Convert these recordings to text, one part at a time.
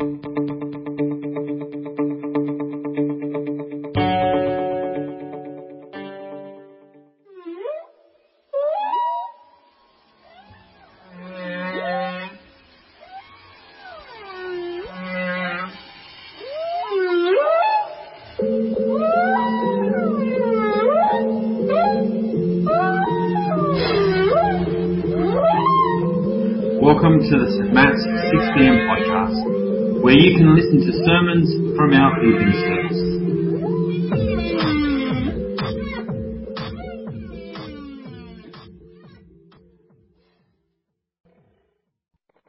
Welcome to the St. listen to sermons from our evening service.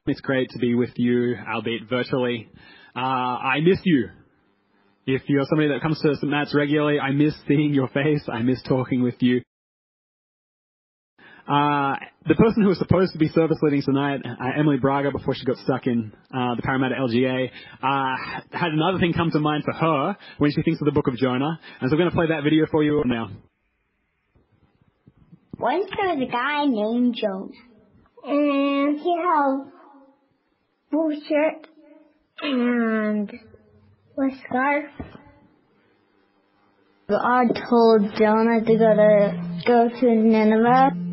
It's great to be with you, albeit virtually. Uh, I miss you. If you're somebody that comes to St. Matt's regularly, I miss seeing your face. I miss talking with you. Uh, the person who was supposed to be service leading tonight, uh, Emily Braga, before she got stuck in uh, the Parramatta LGA, uh, had another thing come to mind for her when she thinks of the book of Jonah. And so we're going to play that video for you now. Once there was a guy named Jonah, and he had a blue shirt and a scarf. God told Jonah to go to go to Nineveh,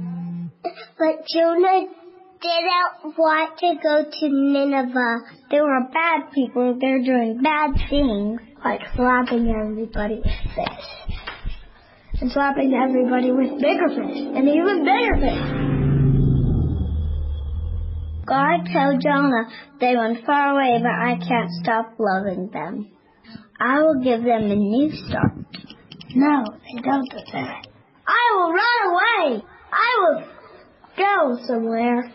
but Jonah didn't want to go to Nineveh. They were bad people. They're doing bad things, like slapping everybody with fish and slapping everybody with bigger fish and even bigger fish. God told Jonah they went far away, but I can't stop loving them. I will give them a new start. No, they don't do that. I will run away. I will go somewhere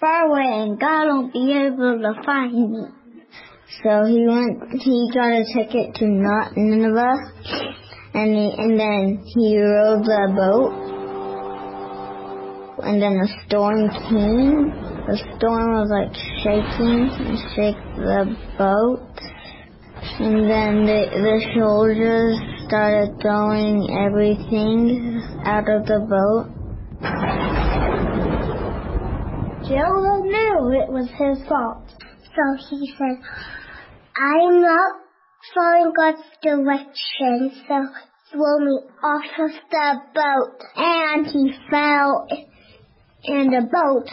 far away, and God won't be able to find me. So he went. He got a ticket to not Nineveh, and he, and then he rowed the boat. And then a storm came. The storm was like shaking and shake the boat. And then the, the soldiers started throwing everything out of the boat. Jonah knew it was his fault. So he said, I'm not following God's direction, so throw me off of the boat. And he fell in the boat.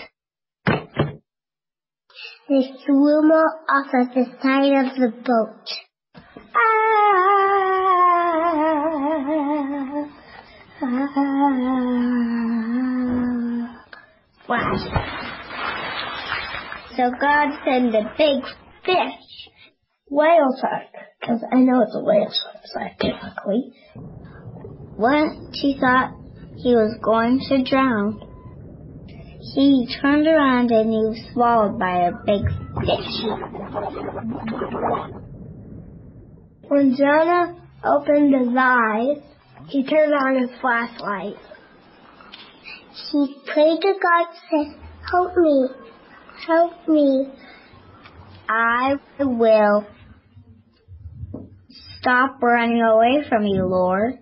They threw him off of the side of the boat. Ah. Splash. So God sent a big fish, whale shark, because I know it's a whale shark so scientifically. When she thought he was going to drown, he turned around and he was swallowed by a big fish. When Jonah opened his eyes, he turned on his flashlight. He prayed to God, said, Help me, help me. I will stop running away from you, Lord.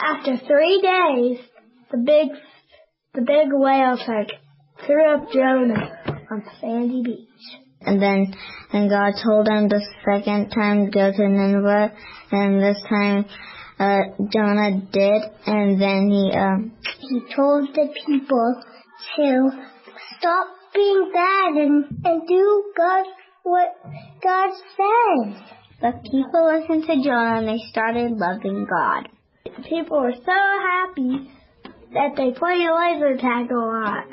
After three days, the big, the big whale shark threw up Jonah on sandy beach. And then, and God told him the second time go to Nineveh, and this time, uh, Jonah did, and then he, um, he told the people to stop being bad and, and do God, what God says. But people listened to Jonah and they started loving God. People were so happy that they played laser tag a lot.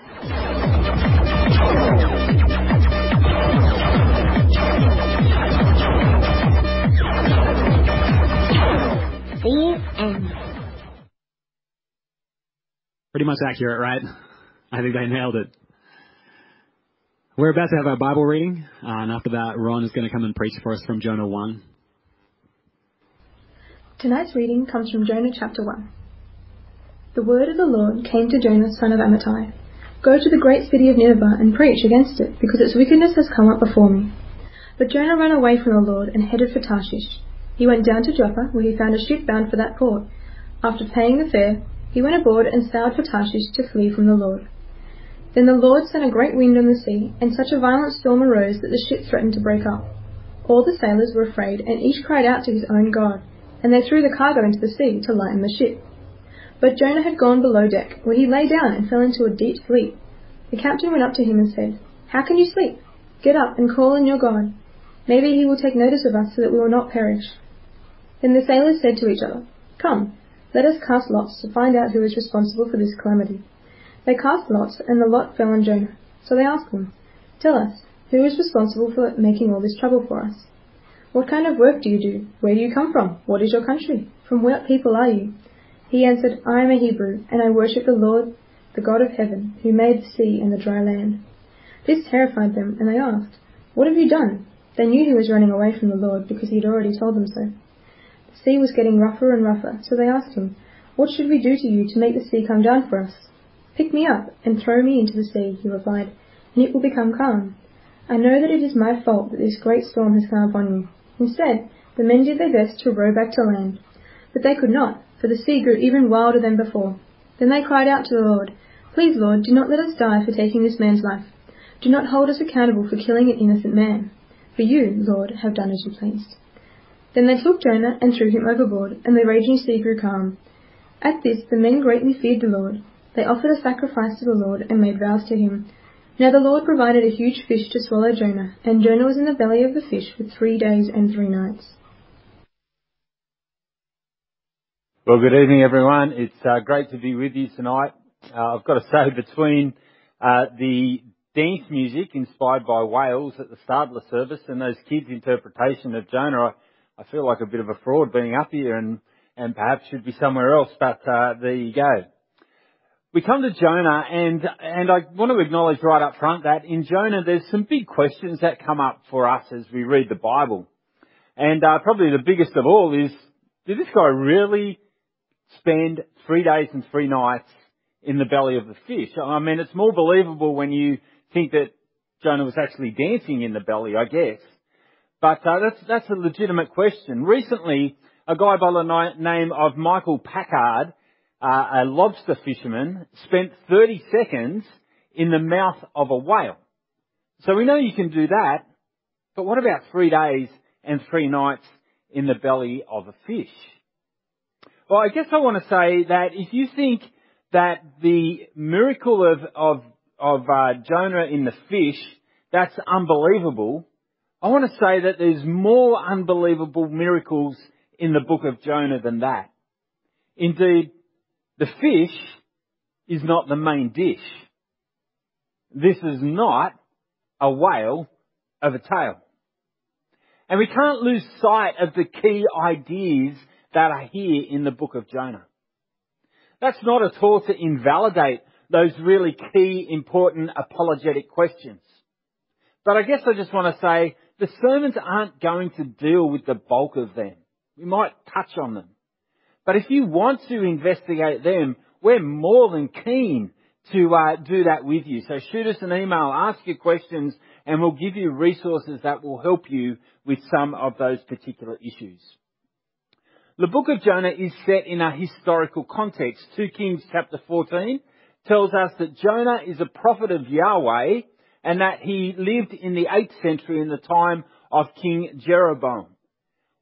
The end. Mm. Pretty much accurate, right? I think they nailed it. We're about to have our Bible reading, and after that, Ron is going to come and preach for us from Jonah 1. Tonight's reading comes from Jonah chapter 1. The word of the Lord came to Jonah son of Amittai. Go to the great city of Nineveh and preach against it, because its wickedness has come up before me. But Jonah ran away from the Lord and headed for Tarshish. He went down to Joppa, where he found a ship bound for that port. After paying the fare, he went aboard and sailed for Tarshish to flee from the Lord. Then the Lord sent a great wind on the sea, and such a violent storm arose that the ship threatened to break up. All the sailors were afraid, and each cried out to his own God, and they threw the cargo into the sea to lighten the ship. But Jonah had gone below deck, where he lay down and fell into a deep sleep. The captain went up to him and said, How can you sleep? Get up and call on your God. Maybe he will take notice of us so that we will not perish. Then the sailors said to each other, Come, let us cast lots to find out who is responsible for this calamity. They cast lots, and the lot fell on Jonah. So they asked him, Tell us, who is responsible for making all this trouble for us? What kind of work do you do? Where do you come from? What is your country? From what people are you? He answered, I am a Hebrew, and I worship the Lord, the God of heaven, who made the sea and the dry land. This terrified them, and they asked, What have you done? They knew he was running away from the Lord, because he had already told them so. The sea was getting rougher and rougher, so they asked him, What should we do to you to make the sea come down for us? Pick me up and throw me into the sea, he replied, and it will become calm. I know that it is my fault that this great storm has come upon you. Instead, the men did their best to row back to land. But they could not, for the sea grew even wilder than before. Then they cried out to the Lord, Please, Lord, do not let us die for taking this man's life. Do not hold us accountable for killing an innocent man. For you, Lord, have done as you pleased. Then they took Jonah and threw him overboard, and the raging sea grew calm. At this the men greatly feared the Lord, they offered a sacrifice to the Lord and made vows to him. Now the Lord provided a huge fish to swallow Jonah, and Jonah was in the belly of the fish for three days and three nights. Well, good evening, everyone. It's uh, great to be with you tonight. Uh, I've got to say, between uh, the dance music inspired by whales at the start of the service and those kids' interpretation of Jonah, I, I feel like a bit of a fraud being up here and, and perhaps should be somewhere else, but uh, there you go we come to Jonah and, and I want to acknowledge right up front that in Jonah there's some big questions that come up for us as we read the Bible. And uh, probably the biggest of all is, did this guy really spend three days and three nights in the belly of the fish? I mean, it's more believable when you think that Jonah was actually dancing in the belly, I guess. But uh, that's, that's a legitimate question. Recently, a guy by the name of Michael Packard uh, a lobster fisherman spent 30 seconds in the mouth of a whale. So we know you can do that, but what about three days and three nights in the belly of a fish? Well, I guess I want to say that if you think that the miracle of, of, of uh, Jonah in the fish, that's unbelievable, I want to say that there's more unbelievable miracles in the book of Jonah than that. Indeed, the fish is not the main dish. This is not a whale of a tale. And we can't lose sight of the key ideas that are here in the book of Jonah. That's not at all to invalidate those really key, important apologetic questions. But I guess I just want to say the sermons aren't going to deal with the bulk of them. We might touch on them. But if you want to investigate them, we're more than keen to uh, do that with you. So shoot us an email, ask your questions, and we'll give you resources that will help you with some of those particular issues. The book of Jonah is set in a historical context. 2 Kings chapter 14 tells us that Jonah is a prophet of Yahweh and that he lived in the 8th century in the time of King Jeroboam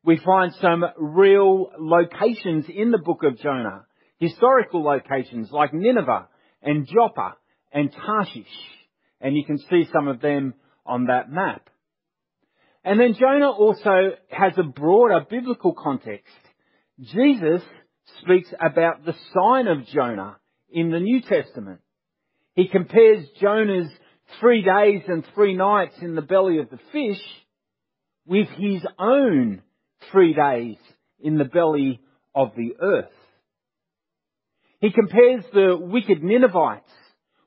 we find some real locations in the book of Jonah. Historical locations like Nineveh and Joppa and Tarshish. And you can see some of them on that map. And then Jonah also has a broader biblical context. Jesus speaks about the sign of Jonah in the New Testament. He compares Jonah's three days and three nights in the belly of the fish with his own three days in the belly of the earth. He compares the wicked Ninevites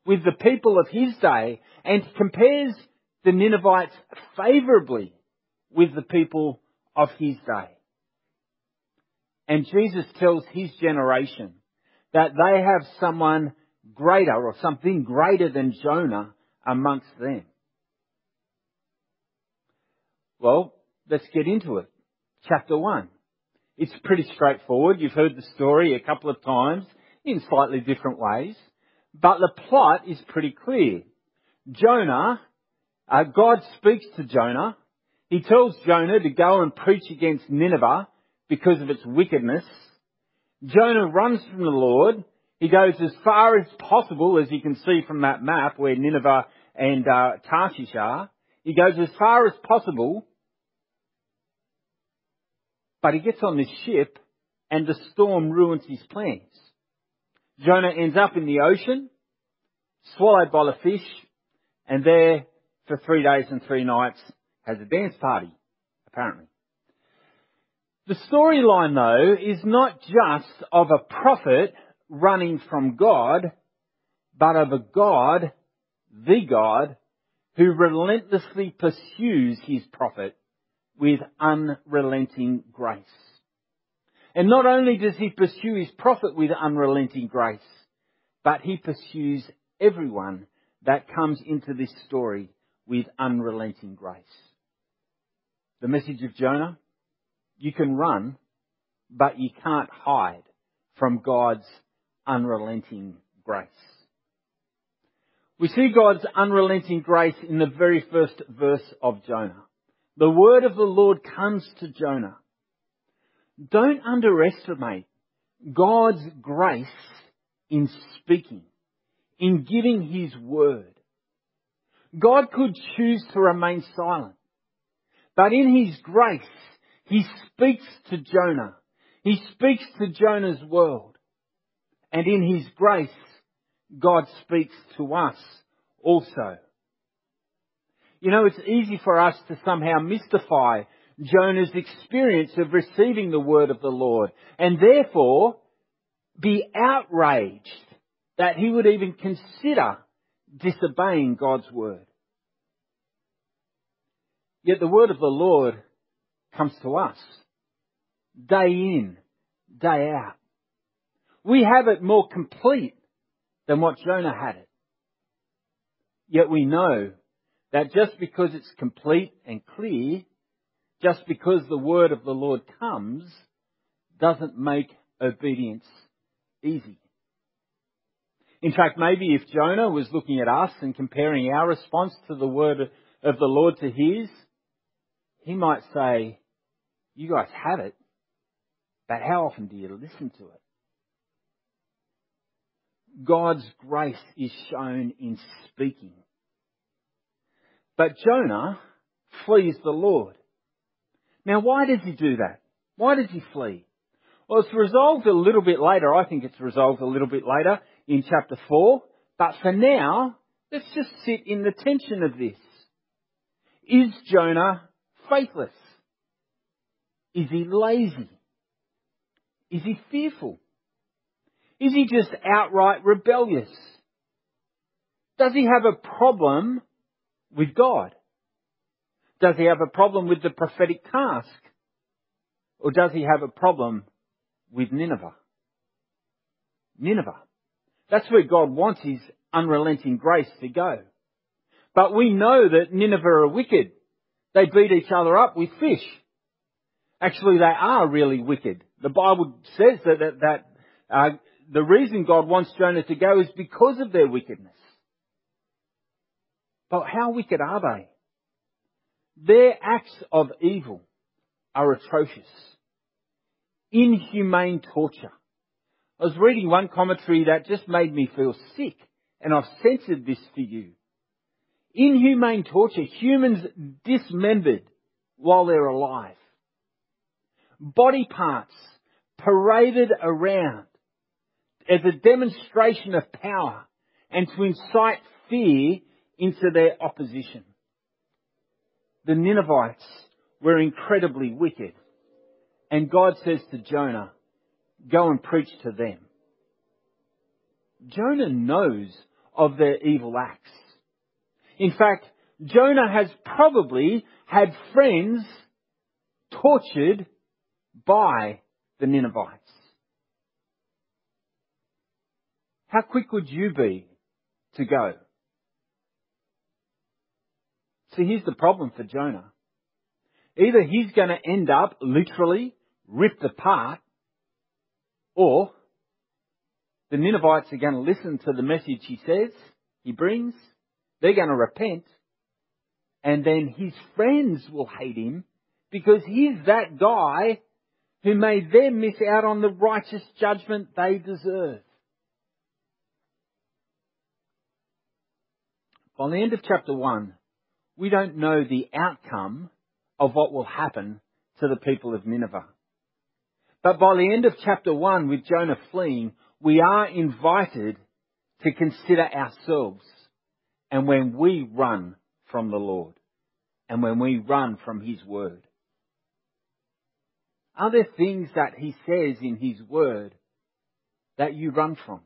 with the people of his day and compares the Ninevites favourably with the people of his day. And Jesus tells his generation that they have someone greater or something greater than Jonah amongst them. Well, let's get into it chapter 1. It's pretty straightforward. You've heard the story a couple of times in slightly different ways. But the plot is pretty clear. Jonah, uh, God speaks to Jonah. He tells Jonah to go and preach against Nineveh because of its wickedness. Jonah runs from the Lord. He goes as far as possible, as you can see from that map where Nineveh and uh, Tarshish are. He goes as far as possible, but he gets on this ship and the storm ruins his plans. Jonah ends up in the ocean, swallowed by the fish, and there for three days and three nights has a dance party, apparently. The storyline though is not just of a prophet running from God, but of a God, the God, who relentlessly pursues his prophet with unrelenting grace. And not only does he pursue his prophet with unrelenting grace, but he pursues everyone that comes into this story with unrelenting grace. The message of Jonah, you can run, but you can't hide from God's unrelenting grace. We see God's unrelenting grace in the very first verse of Jonah. The word of the Lord comes to Jonah. Don't underestimate God's grace in speaking, in giving His word. God could choose to remain silent, but in His grace, He speaks to Jonah. He speaks to Jonah's world. And in His grace, God speaks to us also. You know, it's easy for us to somehow mystify Jonah's experience of receiving the word of the Lord and therefore be outraged that he would even consider disobeying God's word. Yet the word of the Lord comes to us day in, day out. We have it more complete than what Jonah had it. Yet we know that just because it's complete and clear, just because the word of the Lord comes, doesn't make obedience easy. In fact, maybe if Jonah was looking at us and comparing our response to the word of the Lord to his, he might say, you guys have it, but how often do you listen to it? God's grace is shown in speaking. But Jonah flees the Lord. Now why does he do that? Why does he flee? Well, it's resolved a little bit later. I think it's resolved a little bit later in chapter 4. But for now, let's just sit in the tension of this. Is Jonah faithless? Is he lazy? Is he fearful? Is he just outright rebellious? Does he have a problem with God? Does he have a problem with the prophetic task? Or does he have a problem with Nineveh? Nineveh. That's where God wants his unrelenting grace to go. But we know that Nineveh are wicked. They beat each other up with fish. Actually, they are really wicked. The Bible says that, that, that uh, the reason God wants Jonah to go is because of their wickedness. But how wicked are they? Their acts of evil are atrocious. Inhumane torture. I was reading one commentary that just made me feel sick, and I've censored this for you. Inhumane torture, humans dismembered while they're alive. Body parts paraded around as a demonstration of power and to incite fear into their opposition. The Ninevites were incredibly wicked. And God says to Jonah, go and preach to them. Jonah knows of their evil acts. In fact, Jonah has probably had friends tortured by the Ninevites. How quick would you be to go? See, here's the problem for Jonah. Either he's going to end up literally ripped apart, or The Ninevites are going to listen to the message he says, he brings. They're going to repent. And then his friends will hate him because he's that guy who made them miss out on the righteous judgment they deserve. By the end of chapter 1, we don't know the outcome of what will happen to the people of Nineveh. But by the end of chapter 1, with Jonah fleeing, we are invited to consider ourselves and when we run from the Lord and when we run from His Word. Are there things that He says in His Word that you run from?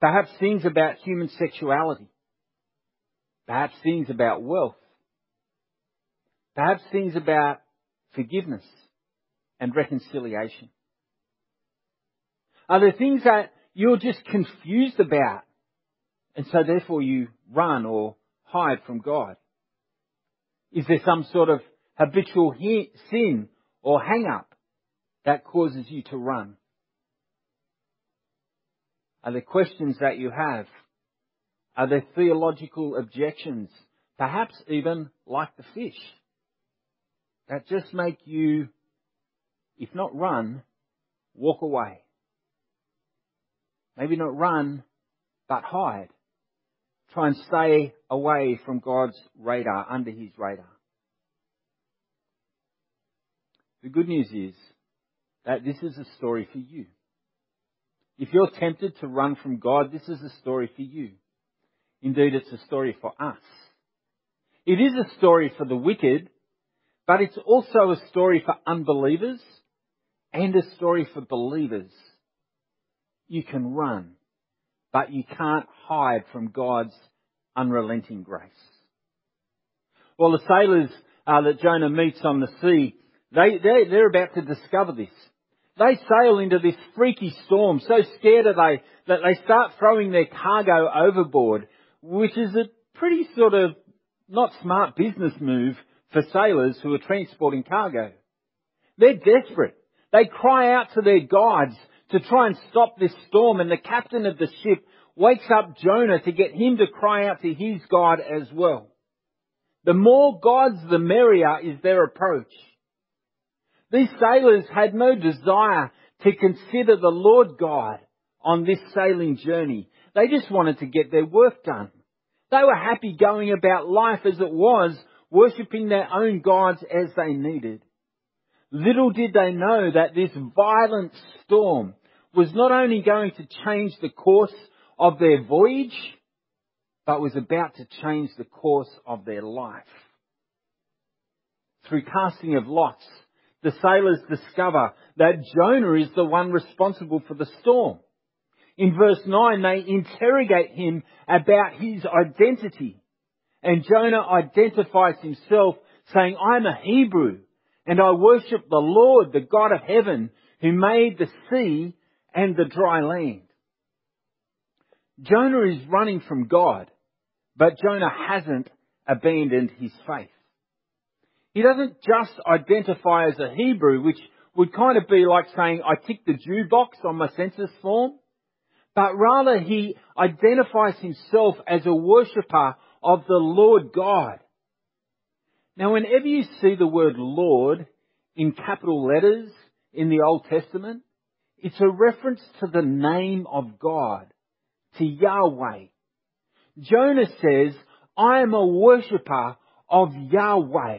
Perhaps things about human sexuality. Perhaps things about wealth. Perhaps things about forgiveness and reconciliation. Are there things that you're just confused about and so therefore you run or hide from God? Is there some sort of habitual sin or hang up that causes you to run? Are there questions that you have? Are there theological objections? Perhaps even like the fish that just make you, if not run, walk away. Maybe not run, but hide. Try and stay away from God's radar, under His radar. The good news is that this is a story for you. If you're tempted to run from God, this is a story for you. Indeed, it's a story for us. It is a story for the wicked, but it's also a story for unbelievers and a story for believers. You can run, but you can't hide from God's unrelenting grace. Well, the sailors uh, that Jonah meets on the sea, they, they, they're about to discover this. They sail into this freaky storm, so scared are they that they start throwing their cargo overboard, which is a pretty sort of not smart business move for sailors who are transporting cargo. They're desperate. They cry out to their gods to try and stop this storm and the captain of the ship wakes up Jonah to get him to cry out to his God as well. The more gods, the merrier is their approach. These sailors had no desire to consider the Lord God on this sailing journey. They just wanted to get their work done. They were happy going about life as it was worshipping their own gods as they needed. Little did they know that this violent storm was not only going to change the course of their voyage, but was about to change the course of their life. Through casting of lots, the sailors discover that Jonah is the one responsible for the storm. In verse 9, they interrogate him about his identity. And Jonah identifies himself saying, I'm a Hebrew and I worship the Lord, the God of heaven, who made the sea and the dry land. Jonah is running from God, but Jonah hasn't abandoned his faith. He doesn't just identify as a Hebrew, which would kind of be like saying, I tick the Jew box on my census form, but rather he identifies himself as a worshipper of the Lord God. Now, whenever you see the word Lord in capital letters in the Old Testament, it's a reference to the name of God, to Yahweh. Jonah says, I am a worshipper of Yahweh.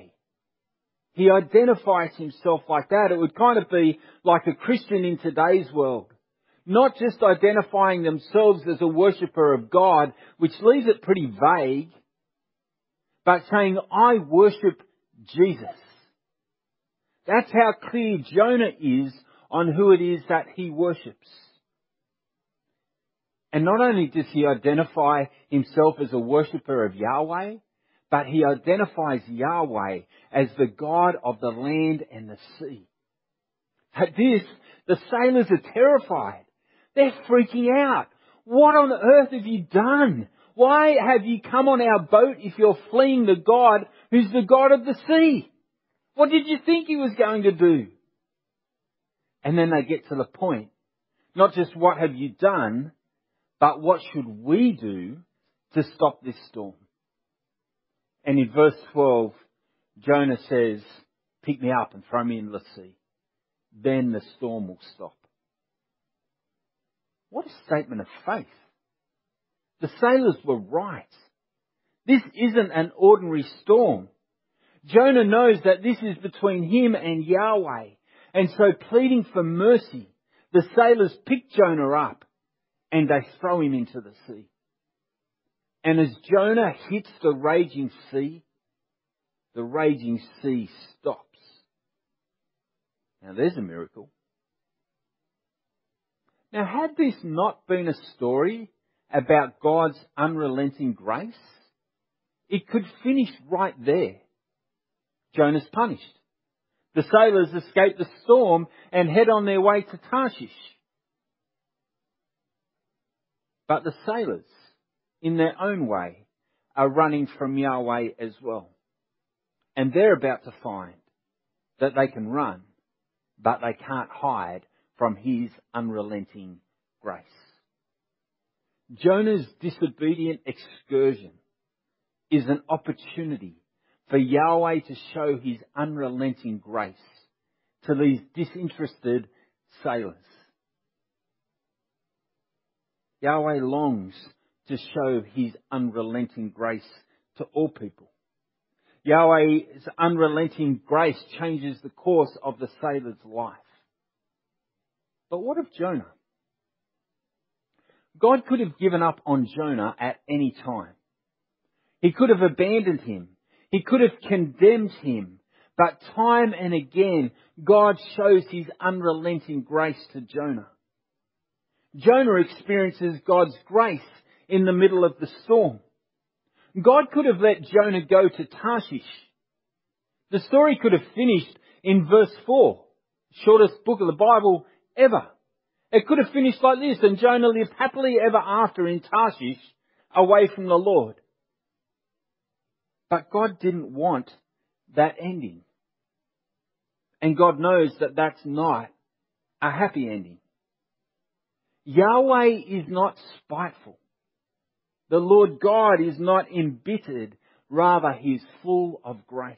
He identifies himself like that. It would kind of be like a Christian in today's world. Not just identifying themselves as a worshipper of God, which leaves it pretty vague, but saying, I worship Jesus. That's how clear Jonah is on who it is that he worships. And not only does he identify himself as a worshipper of Yahweh, but he identifies Yahweh as the God of the land and the sea. At this, the sailors are terrified. They're freaking out. What on earth have you done? Why have you come on our boat if you're fleeing the God who's the God of the sea? What did you think he was going to do? And then they get to the point Not just what have you done, but what should we do to stop this storm? And in verse 12, Jonah says, pick me up and throw me in the sea. Then the storm will stop. What a statement of faith. The sailors were right. This isn't an ordinary storm. Jonah knows that this is between him and Yahweh. And so pleading for mercy, the sailors pick Jonah up and they throw him into the sea. And as Jonah hits the raging sea, the raging sea stops. Now there's a miracle. Now had this not been a story about God's unrelenting grace, it could finish right there. Jonah's punished. The sailors escape the storm and head on their way to Tarshish. But the sailors, in their own way, are running from Yahweh as well. And they're about to find that they can run, but they can't hide from His unrelenting grace. Jonah's disobedient excursion is an opportunity for Yahweh to show His unrelenting grace to these disinterested sailors. Yahweh longs to show His unrelenting grace to all people. Yahweh's unrelenting grace changes the course of the sailor's life. But what of Jonah? God could have given up on Jonah at any time. He could have abandoned him. He could have condemned him. But time and again, God shows his unrelenting grace to Jonah. Jonah experiences God's grace in the middle of the storm. God could have let Jonah go to Tarshish. The story could have finished in verse 4, shortest book of the Bible ever. It could have finished like this, and Jonah lived happily ever after in Tarshish, away from the Lord. But God didn't want that ending. And God knows that that's not a happy ending. Yahweh is not spiteful. The Lord God is not embittered, rather he is full of grace.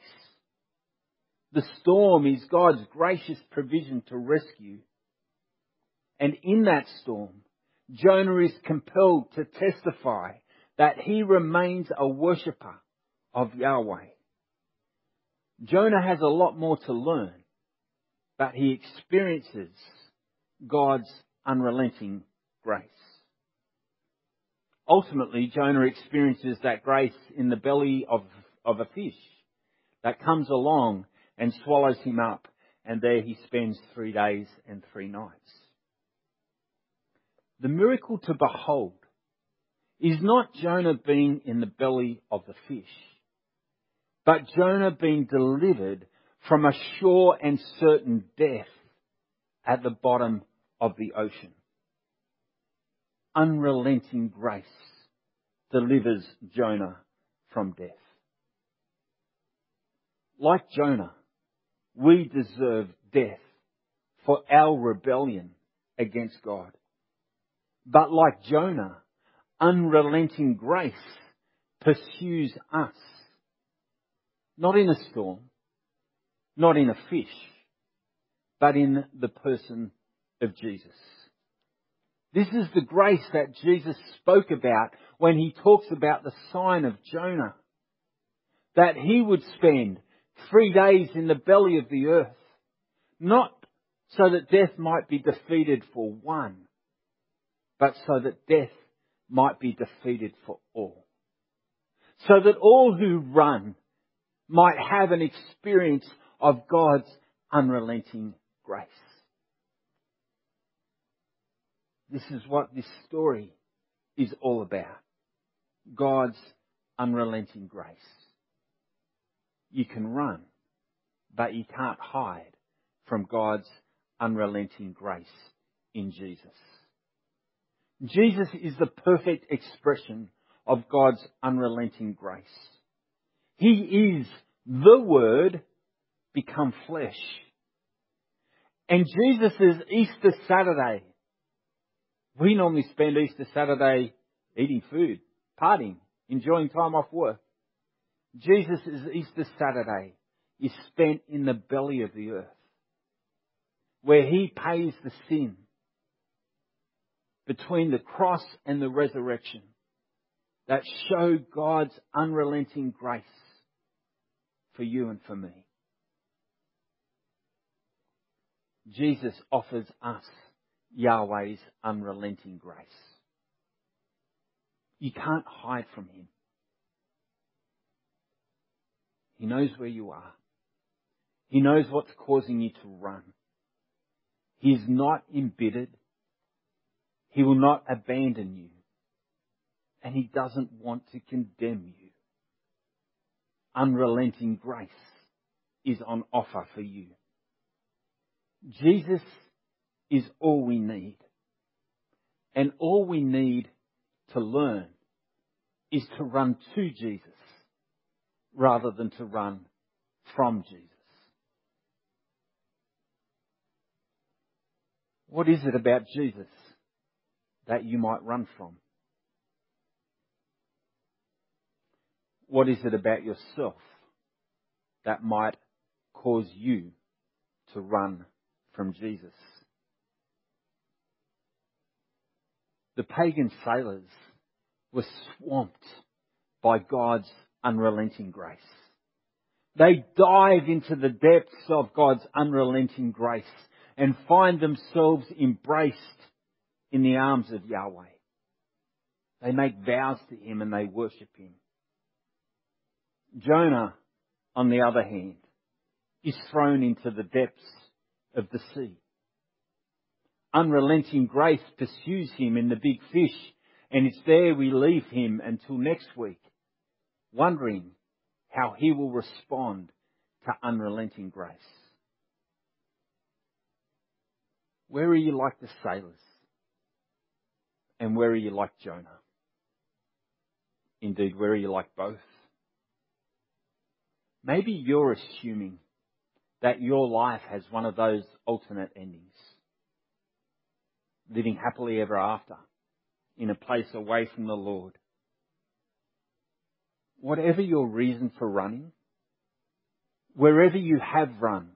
The storm is God's gracious provision to rescue. And in that storm, Jonah is compelled to testify that he remains a worshipper of Yahweh. Jonah has a lot more to learn, but he experiences God's unrelenting grace. Ultimately, Jonah experiences that grace in the belly of, of a fish that comes along and swallows him up, and there he spends three days and three nights. The miracle to behold is not Jonah being in the belly of the fish but Jonah being delivered from a sure and certain death at the bottom of the ocean. Unrelenting grace delivers Jonah from death. Like Jonah, we deserve death for our rebellion against God. But like Jonah, unrelenting grace pursues us not in a storm, not in a fish, but in the person of Jesus. This is the grace that Jesus spoke about when he talks about the sign of Jonah. That he would spend three days in the belly of the earth, not so that death might be defeated for one, but so that death might be defeated for all. So that all who run might have an experience of God's unrelenting grace. This is what this story is all about. God's unrelenting grace. You can run, but you can't hide from God's unrelenting grace in Jesus. Jesus is the perfect expression of God's unrelenting grace. He is the Word become flesh. And Jesus' Easter Saturday We normally spend Easter Saturday eating food, partying, enjoying time off work. Jesus' Easter Saturday is spent in the belly of the earth, where he pays the sin between the cross and the resurrection that show God's unrelenting grace for you and for me. Jesus offers us Yahweh's unrelenting grace. You can't hide from Him. He knows where you are. He knows what's causing you to run. He is not embittered. He will not abandon you. And He doesn't want to condemn you. Unrelenting grace is on offer for you. Jesus is all we need. And all we need to learn is to run to Jesus rather than to run from Jesus. What is it about Jesus that you might run from? What is it about yourself that might cause you to run from Jesus? The pagan sailors were swamped by God's unrelenting grace. They dive into the depths of God's unrelenting grace and find themselves embraced in the arms of Yahweh. They make vows to Him and they worship Him. Jonah, on the other hand, is thrown into the depths of the sea. Unrelenting grace pursues him in the big fish, and it's there we leave him until next week, wondering how he will respond to unrelenting grace. Where are you like the sailors? And where are you like Jonah? Indeed, where are you like both? Maybe you're assuming that your life has one of those alternate endings. Living happily ever after in a place away from the Lord. Whatever your reason for running, wherever you have run,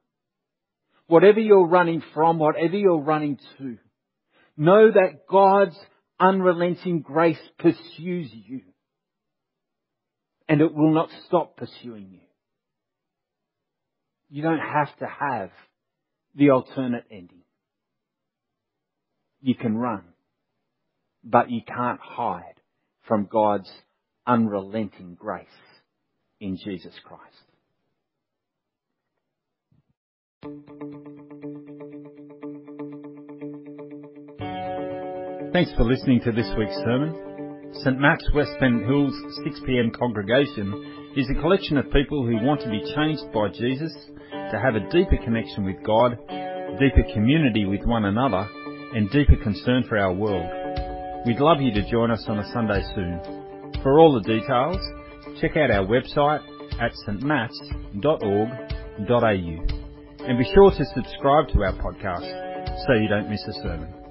whatever you're running from, whatever you're running to, know that God's unrelenting grace pursues you. And it will not stop pursuing you. You don't have to have the alternate ending. You can run, but you can't hide from God's unrelenting grace in Jesus Christ. Thanks for listening to this week's sermon. St. Matt's West Pennant Hills 6pm congregation is a collection of people who want to be changed by Jesus to have a deeper connection with God, deeper community with one another, and deeper concern for our world. We'd love you to join us on a Sunday soon. For all the details, check out our website at stmats.org.au and be sure to subscribe to our podcast so you don't miss a sermon.